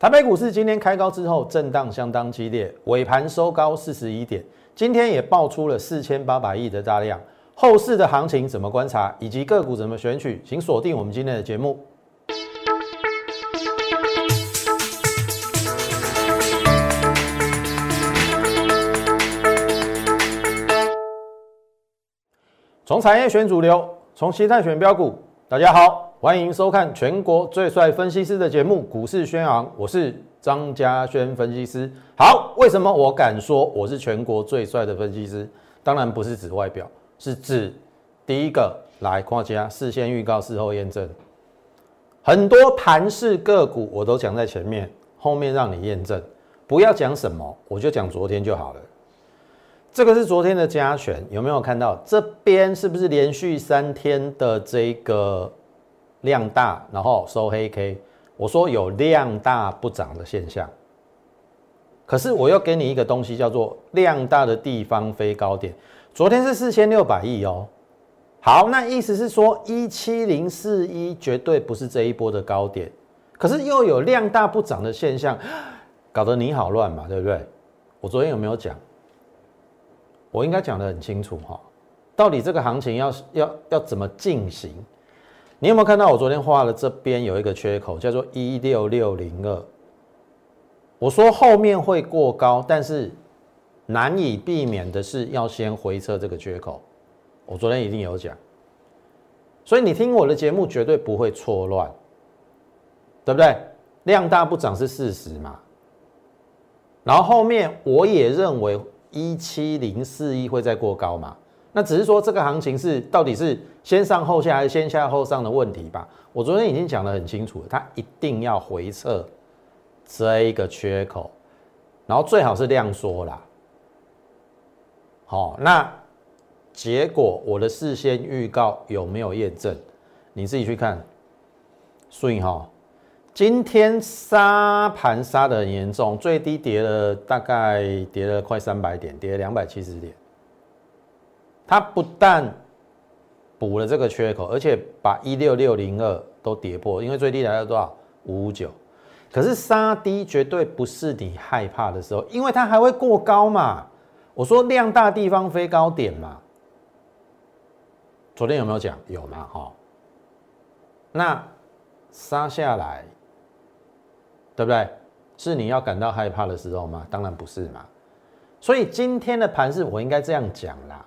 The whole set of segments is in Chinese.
台北股市今天开高之后震荡相当激烈，尾盘收高四十一点，今天也爆出了四千八百亿的大量。后市的行情怎么观察，以及个股怎么选取，请锁定我们今天的节目。从产业选主流，从心态选标股。大家好。欢迎收看全国最帅分析师的节目《股市宣昂》，我是张嘉轩分析师。好，为什么我敢说我是全国最帅的分析师？当然不是指外表，是指第一个来夸家事先预告，事后验证。很多盘式个股我都讲在前面，后面让你验证。不要讲什么，我就讲昨天就好了。这个是昨天的加权，有没有看到？这边是不是连续三天的这个？量大，然后收黑 K，我说有量大不涨的现象，可是我又给你一个东西叫做量大的地方飞高点，昨天是四千六百亿哦，好，那意思是说一七零四一绝对不是这一波的高点，可是又有量大不涨的现象，搞得你好乱嘛，对不对？我昨天有没有讲？我应该讲得很清楚哈，到底这个行情要要要怎么进行？你有没有看到我昨天画的这边有一个缺口，叫做一六六零二？我说后面会过高，但是难以避免的是要先回测这个缺口。我昨天一定有讲，所以你听我的节目绝对不会错乱，对不对？量大不涨是事实嘛？然后后面我也认为一七零四一会再过高嘛？那只是说这个行情是到底是先上后下还是先下后上的问题吧？我昨天已经讲得很清楚了，它一定要回撤这一个缺口，然后最好是量缩啦。好，那结果我的事先预告有没有验证？你自己去看。所以哈，今天杀盘杀的很严重，最低跌了大概跌了快三百点，跌了两百七十点。它不但补了这个缺口，而且把一六六零二都跌破，因为最低来到多少五五九。可是杀低绝对不是你害怕的时候，因为它还会过高嘛。我说量大地方飞高点嘛。昨天有没有讲？有嘛？哈。那杀下来，对不对？是你要感到害怕的时候吗？当然不是嘛。所以今天的盘是我应该这样讲啦。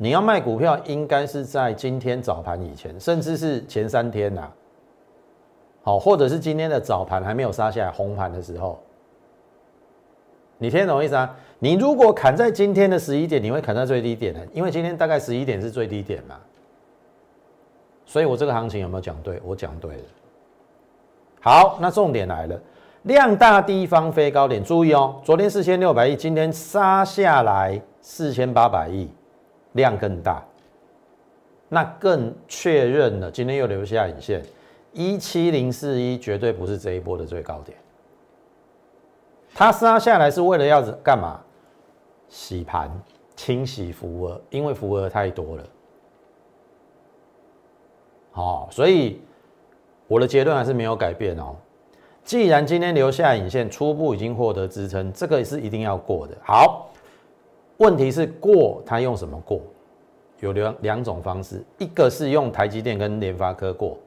你要卖股票，应该是在今天早盘以前，甚至是前三天呐。好，或者是今天的早盘还没有杀下来红盘的时候，你听懂意思啊？你如果砍在今天的十一点，你会砍在最低点的，因为今天大概十一点是最低点嘛。所以我这个行情有没有讲对？我讲对了。好，那重点来了，量大地方飞高点，注意哦，昨天四千六百亿，今天杀下来四千八百亿。量更大，那更确认了。今天又留下影线，一七零四一绝对不是这一波的最高点。它杀下来是为了要干嘛？洗盘、清洗浮额，因为浮额太多了。好，所以我的结论还是没有改变哦。既然今天留下影线，初步已经获得支撑，这个是一定要过的。好。问题是过，它用什么过？有两两种方式，一个是用台积电跟联发科过，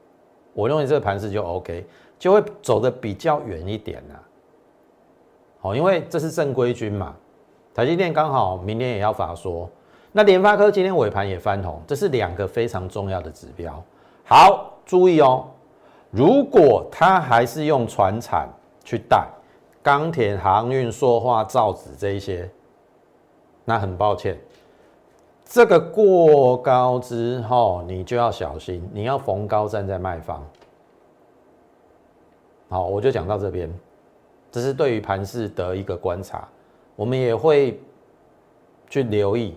我认为这个盘势就 OK，就会走的比较远一点呐。好，因为这是正规军嘛，台积电刚好明天也要发说，那联发科今天尾盘也翻红，这是两个非常重要的指标。好，注意哦，如果它还是用船产去带钢铁、航运、塑化、造纸这一些。那很抱歉，这个过高之后，你就要小心，你要逢高站在卖方。好，我就讲到这边，这是对于盘市的一个观察，我们也会去留意。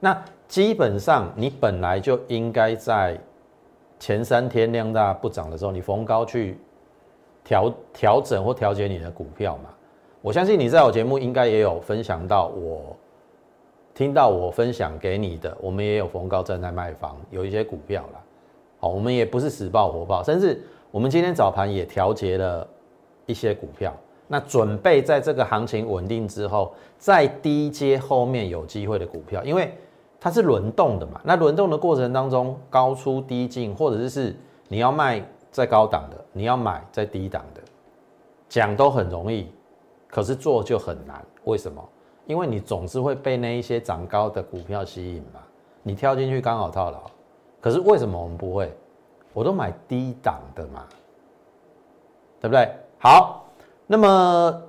那基本上，你本来就应该在前三天量大不涨的时候，你逢高去调调整或调节你的股票嘛。我相信你在我节目应该也有分享到我。听到我分享给你的，我们也有逢高正在卖房，有一些股票啦。好，我们也不是死爆活爆，甚至我们今天早盘也调节了一些股票，那准备在这个行情稳定之后，再低接后面有机会的股票，因为它是轮动的嘛。那轮动的过程当中，高出低进，或者是你要卖在高档的，你要买在低档的，讲都很容易，可是做就很难。为什么？因为你总是会被那一些涨高的股票吸引嘛，你跳进去刚好套牢。可是为什么我们不会？我都买低档的嘛，对不对？好，那么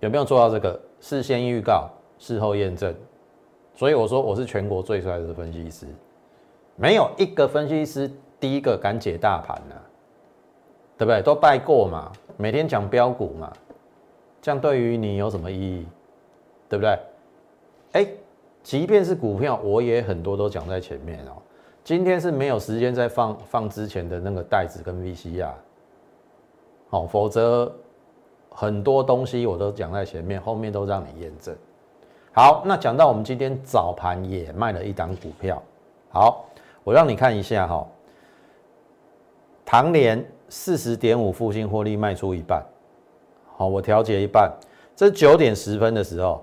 有没有做到这个事先预告、事后验证？所以我说我是全国最帅的分析师，没有一个分析师第一个敢解大盘呢，对不对？都带过嘛，每天讲标股嘛，这样对于你有什么意义？对不对？哎，即便是股票，我也很多都讲在前面哦。今天是没有时间再放放之前的那个袋子跟 VCR。好，否则很多东西我都讲在前面，后面都让你验证。好，那讲到我们今天早盘也卖了一档股票，好，我让你看一下哈，唐联四十点五附近获利卖出一半，好，我调节一半，这九点十分的时候，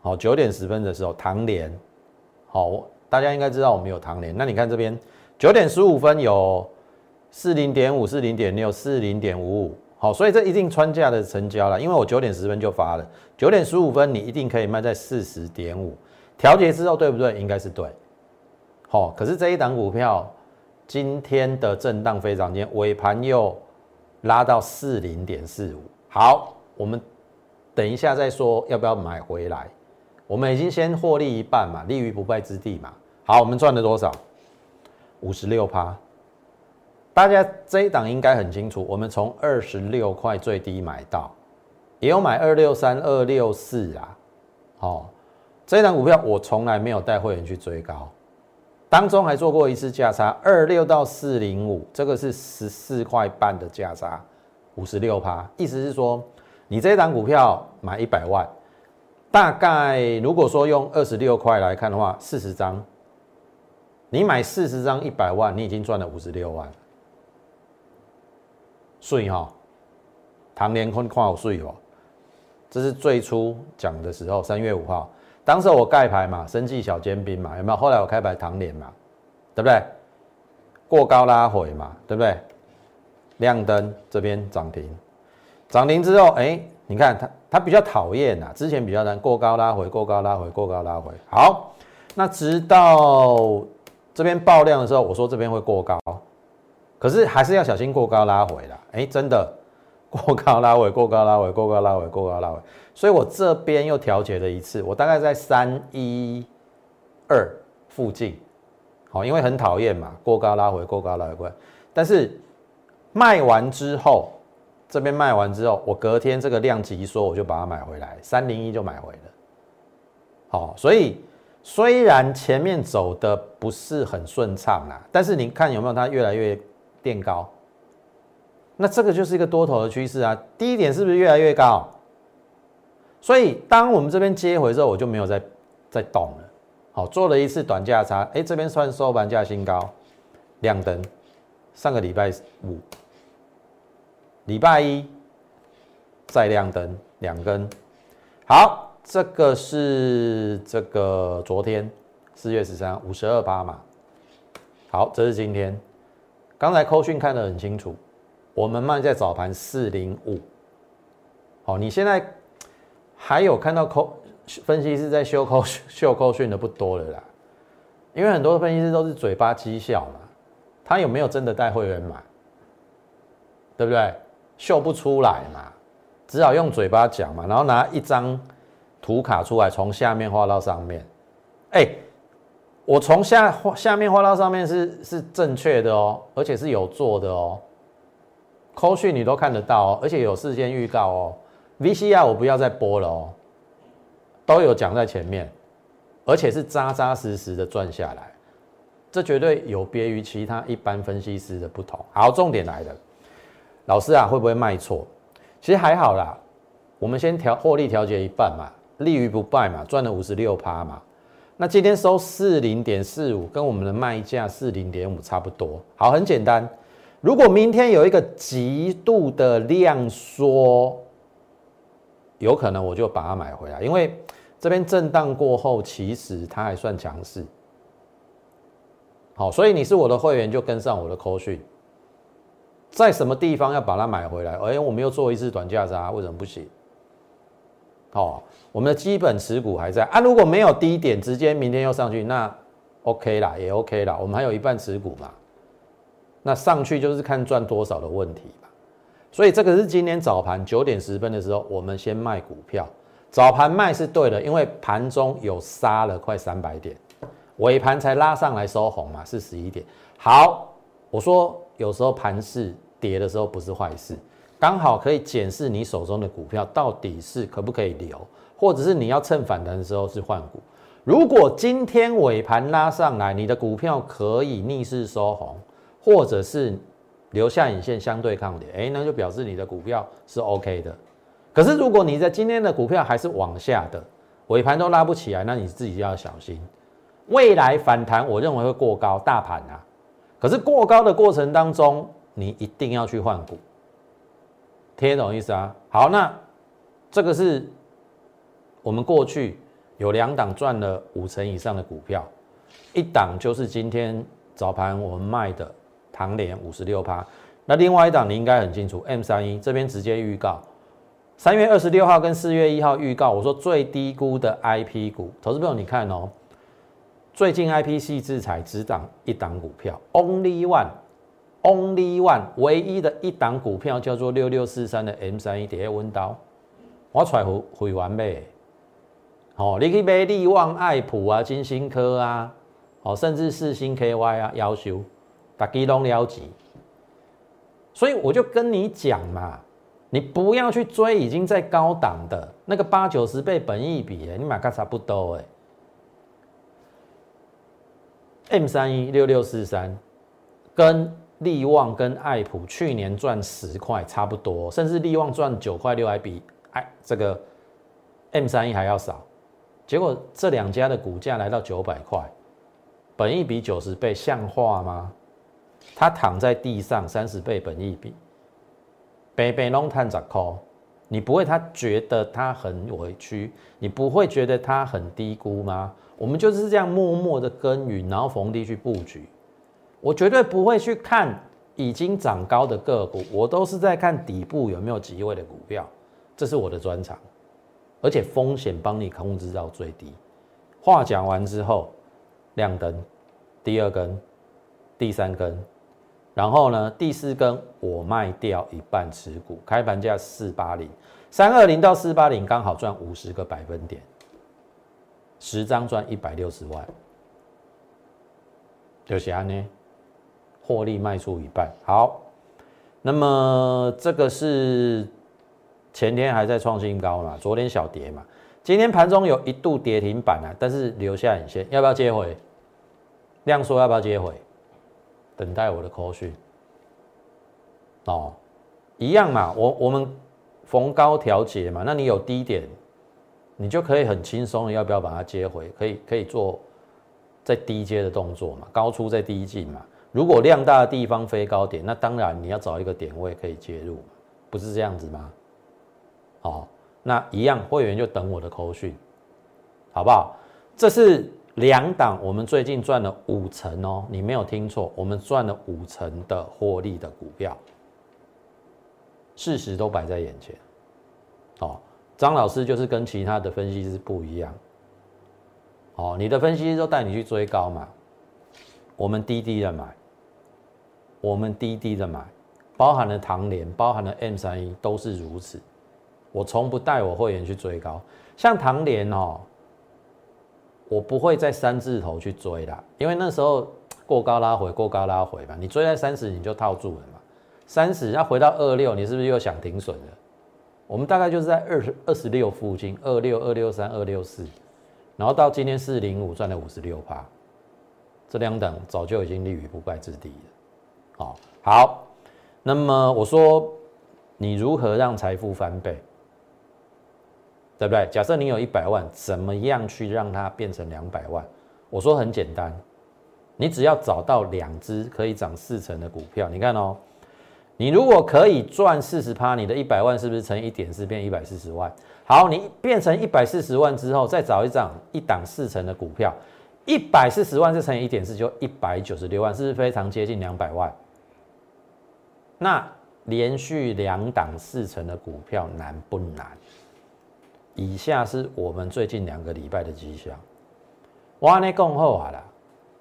好，九点十分的时候，唐联，好，大家应该知道我们有唐联，那你看这边九点十五分有。四零点五，四零点六，四零点五五，好，所以这一定穿价的成交了，因为我九点十分就发了，九点十五分你一定可以卖在四十点五，调节之后对不对？应该是对，好，可是这一档股票今天的震荡非常尖，尾盘又拉到四零点四五，好，我们等一下再说要不要买回来，我们已经先获利一半嘛，立于不败之地嘛，好，我们赚了多少？五十六趴。大家这一档应该很清楚，我们从二十六块最低买到，也有买二六三、二六四啊。哦，这一档股票我从来没有带会员去追高，当中还做过一次价差，二六到四零五，这个是十四块半的价差，五十六趴。意思是说，你这一档股票买一百万，大概如果说用二十六块来看的话，四十张，你买四十张一百万，你已经赚了五十六万。税哈，唐联坤看好税哦，这是最初讲的时候，三月五号，当时我盖牌嘛，生计小尖兵嘛，有没有？后来我开牌唐脸嘛，对不对？过高拉回嘛，对不对？亮灯这边涨停，涨停之后，哎，你看它它比较讨厌呐，之前比较难，过高拉回，过高拉回，过高拉回。好，那直到这边爆量的时候，我说这边会过高。可是还是要小心过高拉回啦，哎，真的过高拉回，过高拉回，过高拉回，过高拉回，所以我这边又调节了一次，我大概在三一二附近，好，因为很讨厌嘛，过高拉回，过高拉回，但是卖完之后，这边卖完之后，我隔天这个量级一说，我就把它买回来，三零一就买回了，好，所以虽然前面走的不是很顺畅啦，但是你看有没有它越来越。垫高，那这个就是一个多头的趋势啊。低点是不是越来越高？所以当我们这边接回之后，我就没有再再动了。好，做了一次短价差，哎，这边算收盘价新高，亮灯。上个礼拜五、礼拜一再亮灯两根。好，这个是这个昨天四月十三五十二八嘛。好，这是今天。刚才扣讯看得很清楚，我们卖在早盘四零五。好，你现在还有看到扣分析师在秀扣秀扣讯的不多了啦，因为很多分析师都是嘴巴讥笑嘛，他有没有真的带会员买？对不对？秀不出来嘛，只好用嘴巴讲嘛，然后拿一张图卡出来，从下面画到上面，哎。我从下下面画到上面是是正确的哦，而且是有做的哦。扣讯你都看得到哦，而且有事先预告哦。VCR 我不要再播了哦，都有讲在前面，而且是扎扎实实的赚下来，这绝对有别于其他一般分析师的不同。好，重点来了，老师啊会不会卖错？其实还好啦，我们先调获利调节一半嘛，立于不败嘛，赚了五十六趴嘛。那今天收四零点四五，跟我们的卖价四零点五差不多。好，很简单，如果明天有一个极度的量缩，有可能我就把它买回来，因为这边震荡过后，其实它还算强势。好，所以你是我的会员，就跟上我的扣讯，在什么地方要把它买回来？哎，我们又做一次短价差，为什么不行？好，我们的基本持股还在啊。如果没有低点，直接明天又上去，那 OK 啦，也 OK 啦。我们还有一半持股嘛，那上去就是看赚多少的问题吧。所以这个是今天早盘九点十分的时候，我们先卖股票。早盘卖是对的，因为盘中有杀了快三百点。尾盘才拉上来收红嘛，是十一点。好，我说有时候盘市跌的时候不是坏事，刚好可以检视你手中的股票到底是可不可以留，或者是你要趁反弹的时候是换股。如果今天尾盘拉上来，你的股票可以逆势收红，或者是留下影线相对抗跌，哎，那就表示你的股票是 OK 的。可是如果你在今天的股票还是往下的，尾盘都拉不起来，那你自己要小心。未来反弹，我认为会过高，大盘啊。可是过高的过程当中，你一定要去换股，听懂意思啊？好，那这个是我们过去有两档赚了五成以上的股票，一档就是今天早盘我们卖的唐联五十六趴，那另外一档你应该很清楚，M 三一这边直接预告，三月二十六号跟四月一号预告，我说最低估的 IP 股，投资朋友你看哦。最近 IPC 制裁只档一档股票，Only One，Only One，唯一的一档股票叫做六六四三的 M 三一叠温刀，我出回回完呗。好，你去买利旺、爱普啊、金星科啊，哦，甚至四星 KY 啊，要求大家拢了解。所以我就跟你讲嘛，你不要去追已经在高档的那个八九十倍本益比，你买个差不多哎。M 三一六六四三，跟利旺跟爱普去年赚十块差不多，甚至利旺赚九块六还比哎这个 M 三一还要少。结果这两家的股价来到九百块，本益比九十倍，像话吗？他躺在地上三十倍本益比，北北龙探十块，你不会他觉得他很委屈，你不会觉得他很低估吗？我们就是这样默默的耕耘，然后逢低去布局。我绝对不会去看已经涨高的个股，我都是在看底部有没有机会的股票，这是我的专长，而且风险帮你控制到最低。话讲完之后，亮灯，第二根，第三根，然后呢，第四根我卖掉一半持股，开盘价四八零，三二零到四八零刚好赚五十个百分点。十张赚一百六十万，就是安呢，获利卖出一半。好，那么这个是前天还在创新高嘛，昨天小跌嘛，今天盘中有一度跌停板啊，但是留下影线，要不要接回？量缩要不要接回？等待我的 call 讯。哦，一样嘛，我我们逢高调节嘛，那你有低点。你就可以很轻松的，要不要把它接回？可以，可以做在低阶的动作嘛，高出在低进嘛。如果量大的地方飞高点，那当然你要找一个点位可以介入，不是这样子吗？哦，那一样会员就等我的口讯，好不好？这是两档，我们最近赚了五成哦，你没有听错，我们赚了五成的获利的股票，事实都摆在眼前，哦。张老师就是跟其他的分析师不一样，哦，你的分析师都带你去追高嘛，我们低低的买，我们低低的买，包含了唐联，包含了 M 三一都是如此，我从不带我会员去追高，像唐联哦，我不会在三字头去追啦，因为那时候过高拉回，过高拉回嘛，你追在三十你就套住了嘛，三十要回到二六，你是不是又想停损了？我们大概就是在二十二十六附近，二六二六三二六四，然后到今天四零五赚了五十六趴，这两等早就已经立于不败之地了。好，好，那么我说你如何让财富翻倍，对不对？假设你有一百万，怎么样去让它变成两百万？我说很简单，你只要找到两只可以涨四成的股票，你看哦，你如果可以赚四十趴，你的一百万是不是乘一点四变一百四十万？好，你变成一百四十万之后，再找一张一档四成的股票，一百四十万再乘以一点四，就一百九十六万，是不是非常接近两百万？那连续两档四成的股票难不难？以下是我们最近两个礼拜的绩效。哇，那更厚啊啦！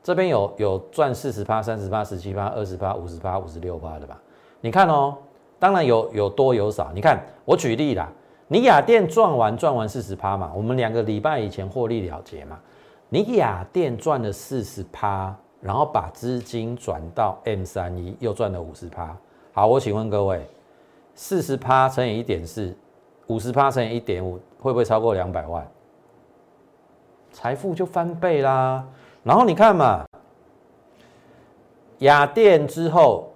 这边有有赚四十趴、三十趴、十七趴、二十趴、五十趴、五十六趴的吧？你看哦，当然有有多有少。你看，我举例啦，你雅电赚完赚完四十趴嘛，我们两个礼拜以前获利了结嘛。你雅电赚了四十趴，然后把资金转到 M 三一，又赚了五十趴。好，我请问各位，四十趴乘以一点四，五十趴乘以一点五，会不会超过两百万？财富就翻倍啦。然后你看嘛，雅电之后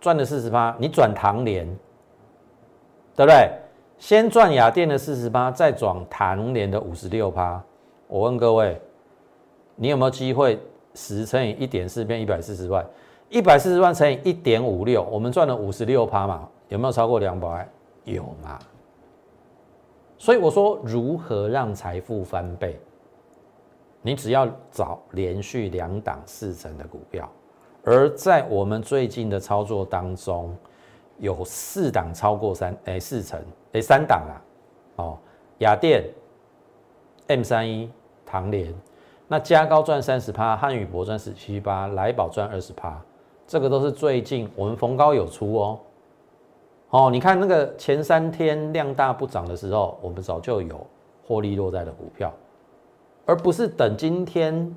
赚了四十八，你转唐联，对不对？先赚雅电的四十八，再转唐联的五十六趴。我问各位，你有没有机会十乘以一点四变一百四十万？一百四十万乘以一点五六，我们赚了五十六趴嘛？有没有超过两百万？有嘛？所以我说，如何让财富翻倍？你只要找连续两档四成的股票，而在我们最近的操作当中，有四档超过三哎四成哎三档啊，哦雅电、M 三一、唐联，那加高赚三十趴，汉语博赚十七八，来宝赚二十趴，这个都是最近我们逢高有出哦，哦你看那个前三天量大不涨的时候，我们早就有获利落在的股票。而不是等今天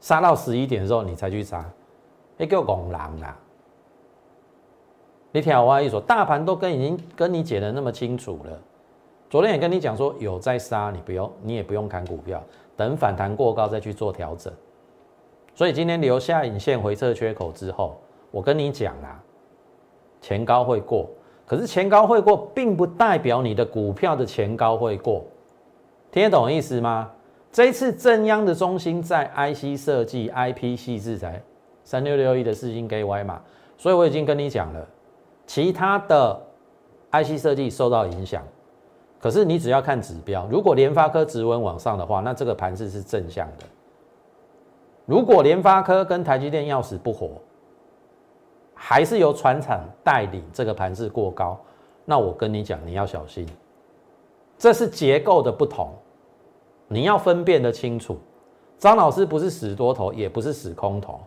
杀到十一点的时候你才去杀，那叫拱狼啊！你听我一说，大盘都跟已经跟你解的那么清楚了。昨天也跟你讲说有在杀，你不用，你也不用砍股票，等反弹过高再去做调整。所以今天留下影线回撤缺口之后，我跟你讲啦，前高会过，可是前高会过，并不代表你的股票的前高会过，听得懂意思吗？这一次正央的中心在 IC 设计、IP 系制裁，三六六一的四星 KY 嘛，所以我已经跟你讲了，其他的 IC 设计受到影响，可是你只要看指标，如果联发科指纹往上的话，那这个盘势是正向的。如果联发科跟台积电要死不活，还是由船厂带领这个盘势过高，那我跟你讲，你要小心，这是结构的不同。你要分辨得清楚，张老师不是死多头，也不是死空头，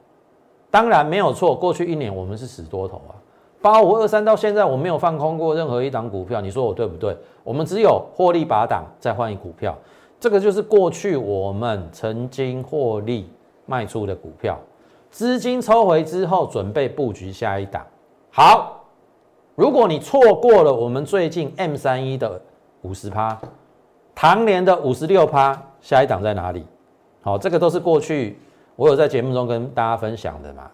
当然没有错。过去一年我们是死多头啊，八五二三到现在我没有放空过任何一档股票，你说我对不对？我们只有获利拔档再换一股票，这个就是过去我们曾经获利卖出的股票，资金抽回之后准备布局下一档。好，如果你错过了我们最近 M 三一的五十趴。唐年的五十六趴，下一档在哪里？好，这个都是过去我有在节目中跟大家分享的嘛。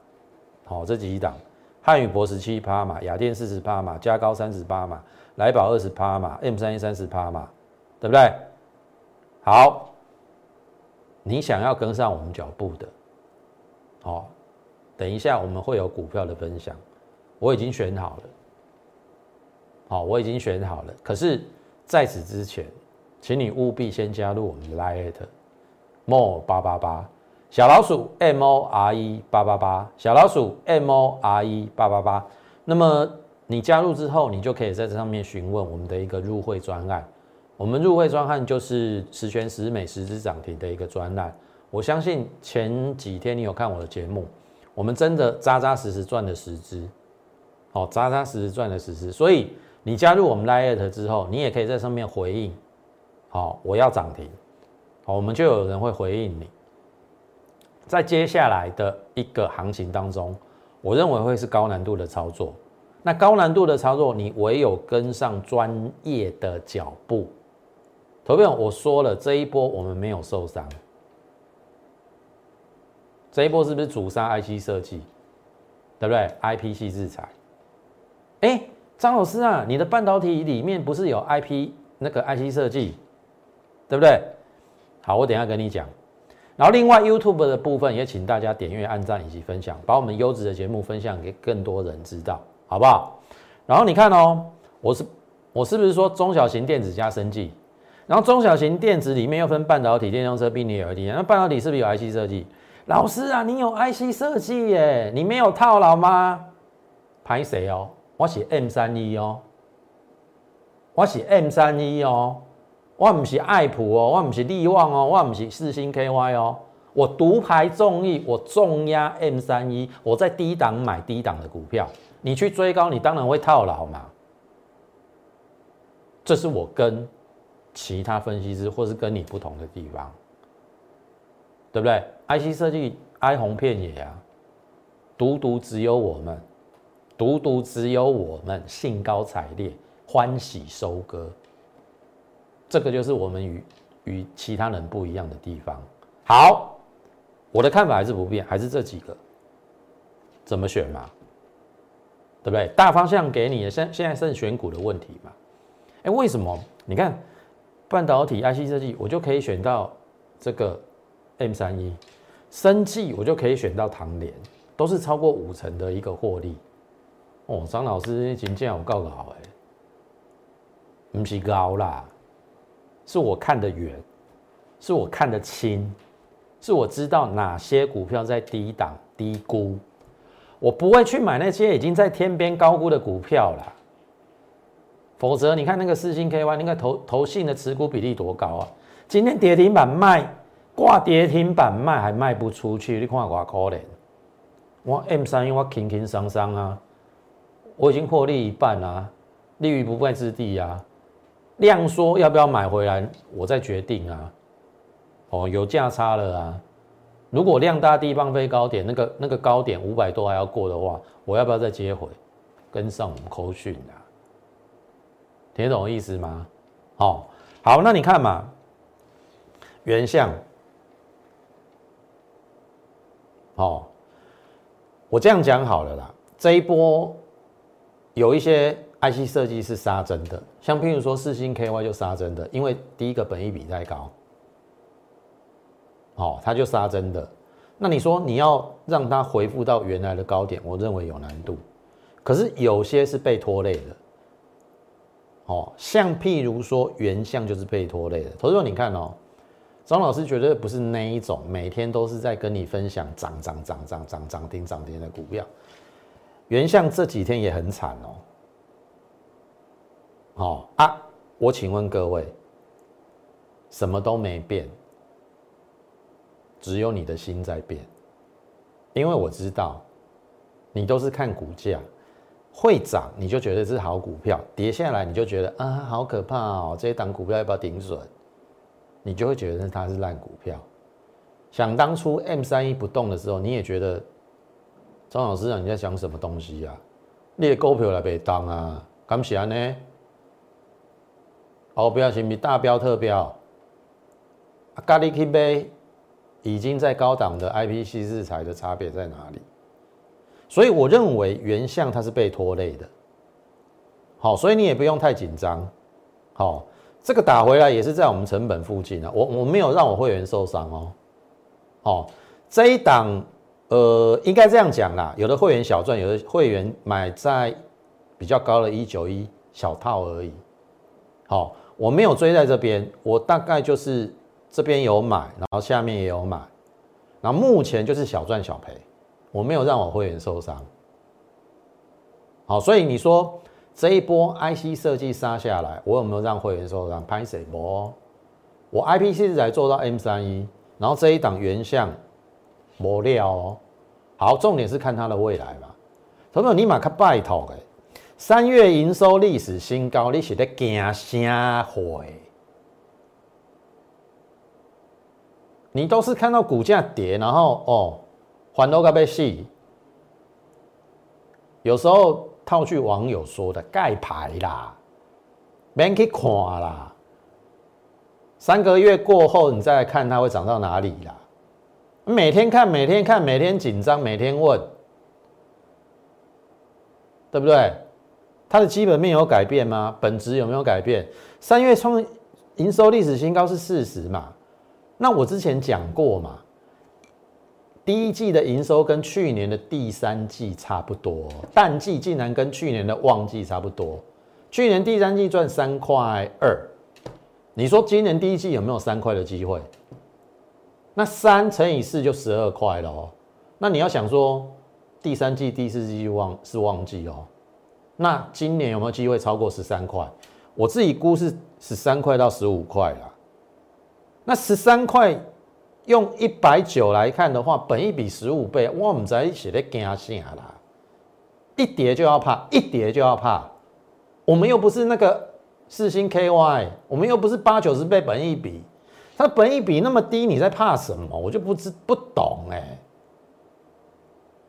好，这几档，汉语博十七趴嘛，雅电四十趴嘛，加高三十八嘛，来宝二十趴嘛，M 三一三十趴嘛，对不对？好，你想要跟上我们脚步的，好，等一下我们会有股票的分享，我已经选好了。好，我已经选好了，可是在此之前。请你务必先加入我们的 Lite，more 八八八小老鼠 M O R E 八八八小老鼠 M O R E 八八八。那么你加入之后，你就可以在这上面询问我们的一个入会专案。我们入会专案就是十全十美十只涨停的一个专案。我相信前几天你有看我的节目，我们真的扎扎实实赚了十只，好扎扎实实赚了十只。所以你加入我们 Lite 之后，你也可以在上面回应。好，我要涨停，好，我们就有人会回应你。在接下来的一个行情当中，我认为会是高难度的操作。那高难度的操作，你唯有跟上专业的脚步。投票，我说了，这一波我们没有受伤。这一波是不是主杀 IC 设计？对不对？IP 系制裁。哎，张老师啊，你的半导体里面不是有 IP 那个 IC 设计？对不对？好，我等下跟你讲。然后另外 YouTube 的部分也请大家点阅、按赞以及分享，把我们优质的节目分享给更多人知道。好。不好？然后你看哦，我是我是不是说中小型电子加生技？然后中小型电子里面又分半导体、电动车、并联 LED。那半导体是不是有 IC 设计？老师啊，你有 IC 设计耶，你没有套牢吗？拍谁哦？我写 M 三一哦，我写 M 三一哦，我不是爱普哦，我不是利旺哦，我不是四星 KY 哦，我独排众议，我重压 M 三一，我在低档买低档的股票，你去追高，你当然会套牢嘛。这是我跟其他分析师或是跟你不同的地方，对不对？IC 设计哀鸿遍野啊，独独只有我们，独独只有我们兴高采烈，欢喜收割。这个就是我们与与其他人不一样的地方。好，我的看法还是不变，还是这几个，怎么选嘛？对不对？大方向给你，现现在是选股的问题嘛？哎，为什么？你看。半导体 IC 设计，我就可以选到这个 M 三一，生技我就可以选到唐联，都是超过五成的一个获利。哦，张老师今天我告个好哎，不是高啦，是我看得远，是我看得清，是我知道哪些股票在低档低估，我不会去买那些已经在天边高估的股票啦。否则，你看那个四星 KY，那个投投信的持股比例多高啊？今天跌停板卖，挂跌停板卖还卖不出去，你看我可怜。我 M 三，因为我轻轻松松啊，我已经获利一半啊，立于不败之地啊。量缩要不要买回来，我再决定啊。哦，有价差了啊。如果量大地方飞高点，那个那个高点五百多还要过的话，我要不要再接回，跟上我们扣讯啊？听懂意思吗？哦，好，那你看嘛，原相，哦，我这样讲好了啦。这一波有一些 IC 设计是杀真的，像譬如说四星 KY 就杀真的，因为第一个本益比太高，好，它就杀真的。那你说你要让它回复到原来的高点，我认为有难度。可是有些是被拖累的。哦，像譬如说原相就是被拖累的。投资者你看哦，张老师绝对不是那一种每天都是在跟你分享涨涨涨涨涨涨停涨停的股票。原相这几天也很惨哦。好啊，我请问各位，什么都没变，只有你的心在变，因为我知道你都是看股价。会涨你就觉得是好股票，跌下来你就觉得啊好可怕哦，这一档股票要不要停损？你就会觉得它是烂股票。想当初 M 三一不动的时候，你也觉得张老师啊你在讲什么东西啊？列股票来被当啊？敢喜欢呢？哦，不要行，比大标特标。咖喱 K 杯已经在高档的 IPC 日材的差别在哪里？所以我认为原相它是被拖累的，好，所以你也不用太紧张，好，这个打回来也是在我们成本附近啊，我我没有让我会员受伤哦，哦，这一档呃应该这样讲啦，有的会员小赚，有的会员买在比较高的一九一小套而已，好，我没有追在这边，我大概就是这边有买，然后下面也有买，然后目前就是小赚小赔。我没有让我会员受伤，好，所以你说这一波 IC 设计杀下来，我有没有让会员受伤？拍谁波？我 IPC 才做到 M 三一，然后这一档原相磨料哦。好，重点是看它的未来嘛。朋友，你马克拜托诶，三月营收历史新高，你是在惊啥货？你都是看到股价跌，然后哦。还都该被戏，有时候套句网友说的盖牌啦，免去看啦，三个月过后你再来看它会涨到哪里啦。每天看，每天看，每天紧张，每天问，对不对？它的基本面有改变吗？本质有没有改变？三月创营收历史新高是事实嘛？那我之前讲过嘛？第一季的营收跟去年的第三季差不多，淡季竟然跟去年的旺季差不多。去年第三季赚三块二，你说今年第一季有没有三块的机会？那三乘以四就十二块了哦。那你要想说，第三季、第四季旺是旺季哦。那今年有没有机会超过十三块？我自己估是十三块到十五块啦。那十三块用一百九来看的话，本一比十五倍，我们在写的惊吓啦！一跌就要怕，一跌就要怕。我们又不是那个四星 KY，我们又不是八九十倍本一比，它本一比那么低，你在怕什么？我就不知不懂哎。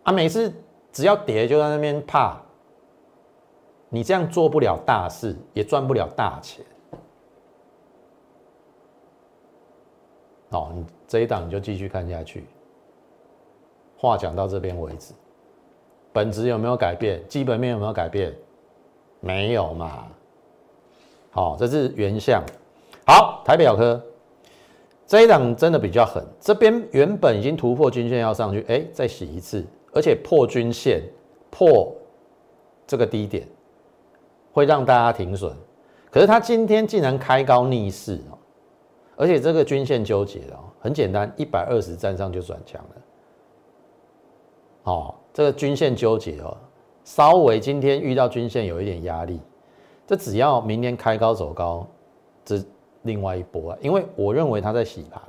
啊，每次只要跌就在那边怕。你这样做不了大事，也赚不了大钱。哦，你这一档你就继续看下去。话讲到这边为止，本质有没有改变？基本面有没有改变？没有嘛。好，这是原相。好，台表科这一档真的比较狠。这边原本已经突破均线要上去，哎，再洗一次，而且破均线，破这个低点。会让大家停损，可是它今天竟然开高逆势哦，而且这个均线纠结哦，很简单，一百二十站上就转强了。哦，这个均线纠结哦，稍微今天遇到均线有一点压力，这只要明天开高走高，这另外一波啊，因为我认为它在洗盘。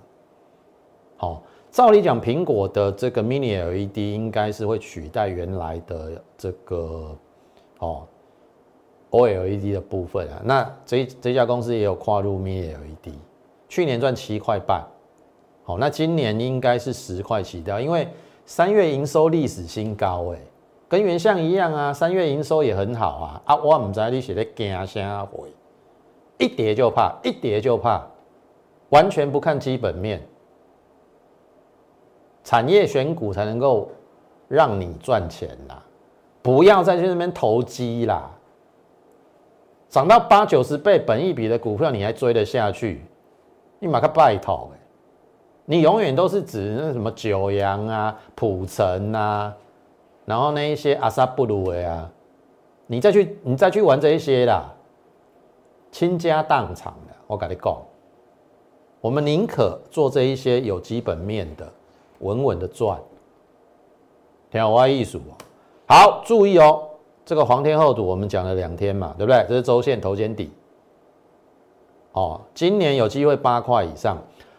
好，照理讲，苹果的这个 Mini LED 应该是会取代原来的这个哦。OLED 的部分啊，那这这家公司也有跨入 Mini LED，去年赚七块半，好，那今年应该是十块起掉，因为三月营收历史新高，哎，跟原相一样啊，三月营收也很好啊，啊，我唔知你写的惊啥回，一跌就怕，一跌就怕，完全不看基本面，产业选股才能够让你赚钱啦，不要再去那边投机啦。涨到八九十倍本一比的股票，你还追得下去？你马克拜托哎！你永远都是指那什么九阳啊、普城啊，然后那一些阿萨布鲁的啊，你再去你再去玩这一些啦，倾家荡产的。我跟你讲，我们宁可做这一些有基本面的，稳稳的赚。听我艺术哦，好注意哦。这个黄天厚土，我们讲了两天嘛，对不对？这是周线头肩底。哦，今年有机会八块以上。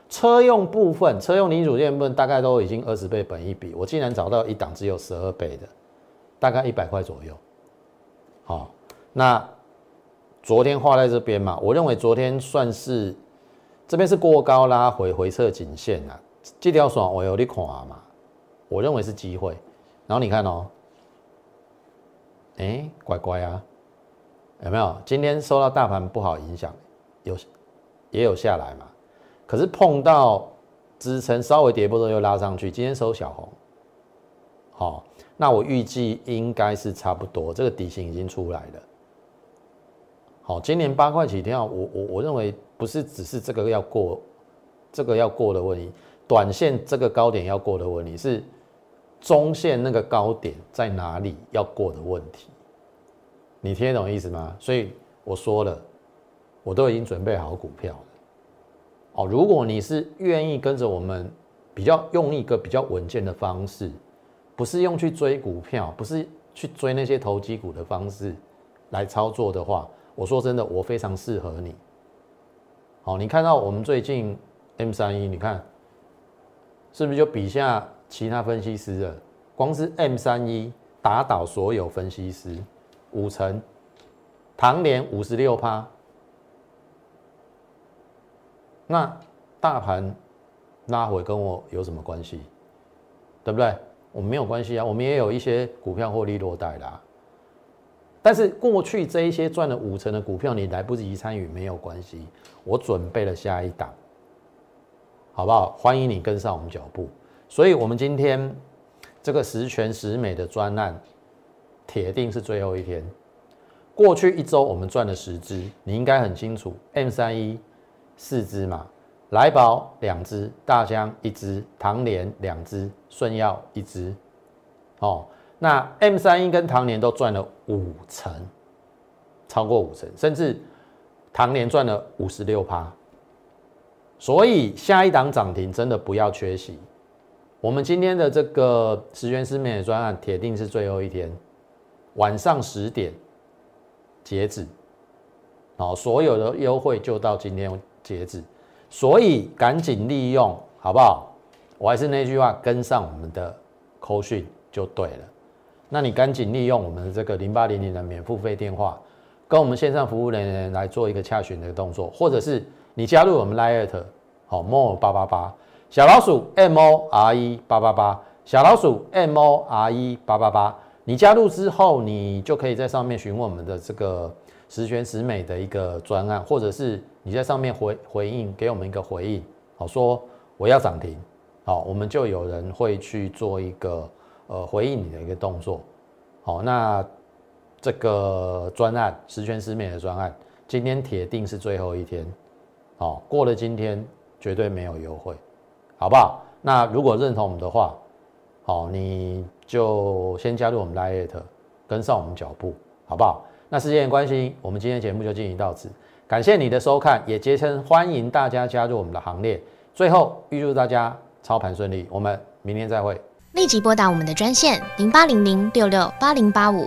车用部分，车用零组件部分大概都已经二十倍本一比，我竟然找到一档只有十二倍的，大概一百块左右。好，那昨天画在这边嘛，我认为昨天算是这边是过高拉回回撤颈线啊，这条线我有你看嘛，我认为是机会。然后你看哦。哎，乖乖啊，有没有？今天受到大盘不好影响，有也有下来嘛。可是碰到支撑稍微跌波之后又拉上去，今天收小红。好，那我预计应该是差不多，这个底型已经出来了。好，今年八块起跳，我我我认为不是只是这个要过，这个要过的问题，短线这个高点要过的问题是。中线那个高点在哪里？要过的问题，你听得懂意思吗？所以我说了，我都已经准备好股票了。哦，如果你是愿意跟着我们，比较用一个比较稳健的方式，不是用去追股票，不是去追那些投机股的方式来操作的话，我说真的，我非常适合你。好，你看到我们最近 M 三一，你看是不是就比下？其他分析师的，光是 M 三一打倒所有分析师五成，唐联五十六趴，那大盘拉回跟我有什么关系？对不对？我们没有关系啊，我们也有一些股票获利落袋啦。但是过去这一些赚了五成的股票，你来不及参与没有关系，我准备了下一档，好不好？欢迎你跟上我们脚步。所以，我们今天这个十全十美的专案，铁定是最后一天。过去一周我们赚了十只，你应该很清楚。M 三一四只嘛，来宝两只，大疆一只，唐联两只，顺耀一只。哦，那 M 三一跟唐联都赚了五成，超过五成，甚至唐联赚了五十六趴。所以下一档涨停真的不要缺席。我们今天的这个十元十美的专案，铁定是最后一天，晚上十点截止。好，所有的优惠就到今天截止，所以赶紧利用，好不好？我还是那句话，跟上我们的扣讯就对了。那你赶紧利用我们的这个零八零零的免付费电话，跟我们线上服务人员来做一个洽询的动作，或者是你加入我们 Lite，好，more 八八八小老鼠 M O R E 八八八小老鼠 M O R E 八八八，你加入之后，你就可以在上面询问我们的这个。十全十美的一个专案，或者是你在上面回回应给我们一个回应，好说我要涨停，好，我们就有人会去做一个呃回应你的一个动作，好，那这个专案十全十美的专案，今天铁定是最后一天，好，过了今天绝对没有优惠，好不好？那如果认同我们的话，好，你就先加入我们 Lite，跟上我们脚步，好不好？那时间关系，我们今天节目就进行到此。感谢你的收看，也竭诚欢迎大家加入我们的行列。最后，预祝大家操盘顺利，我们明天再会。立即拨打我们的专线零八零零六六八零八五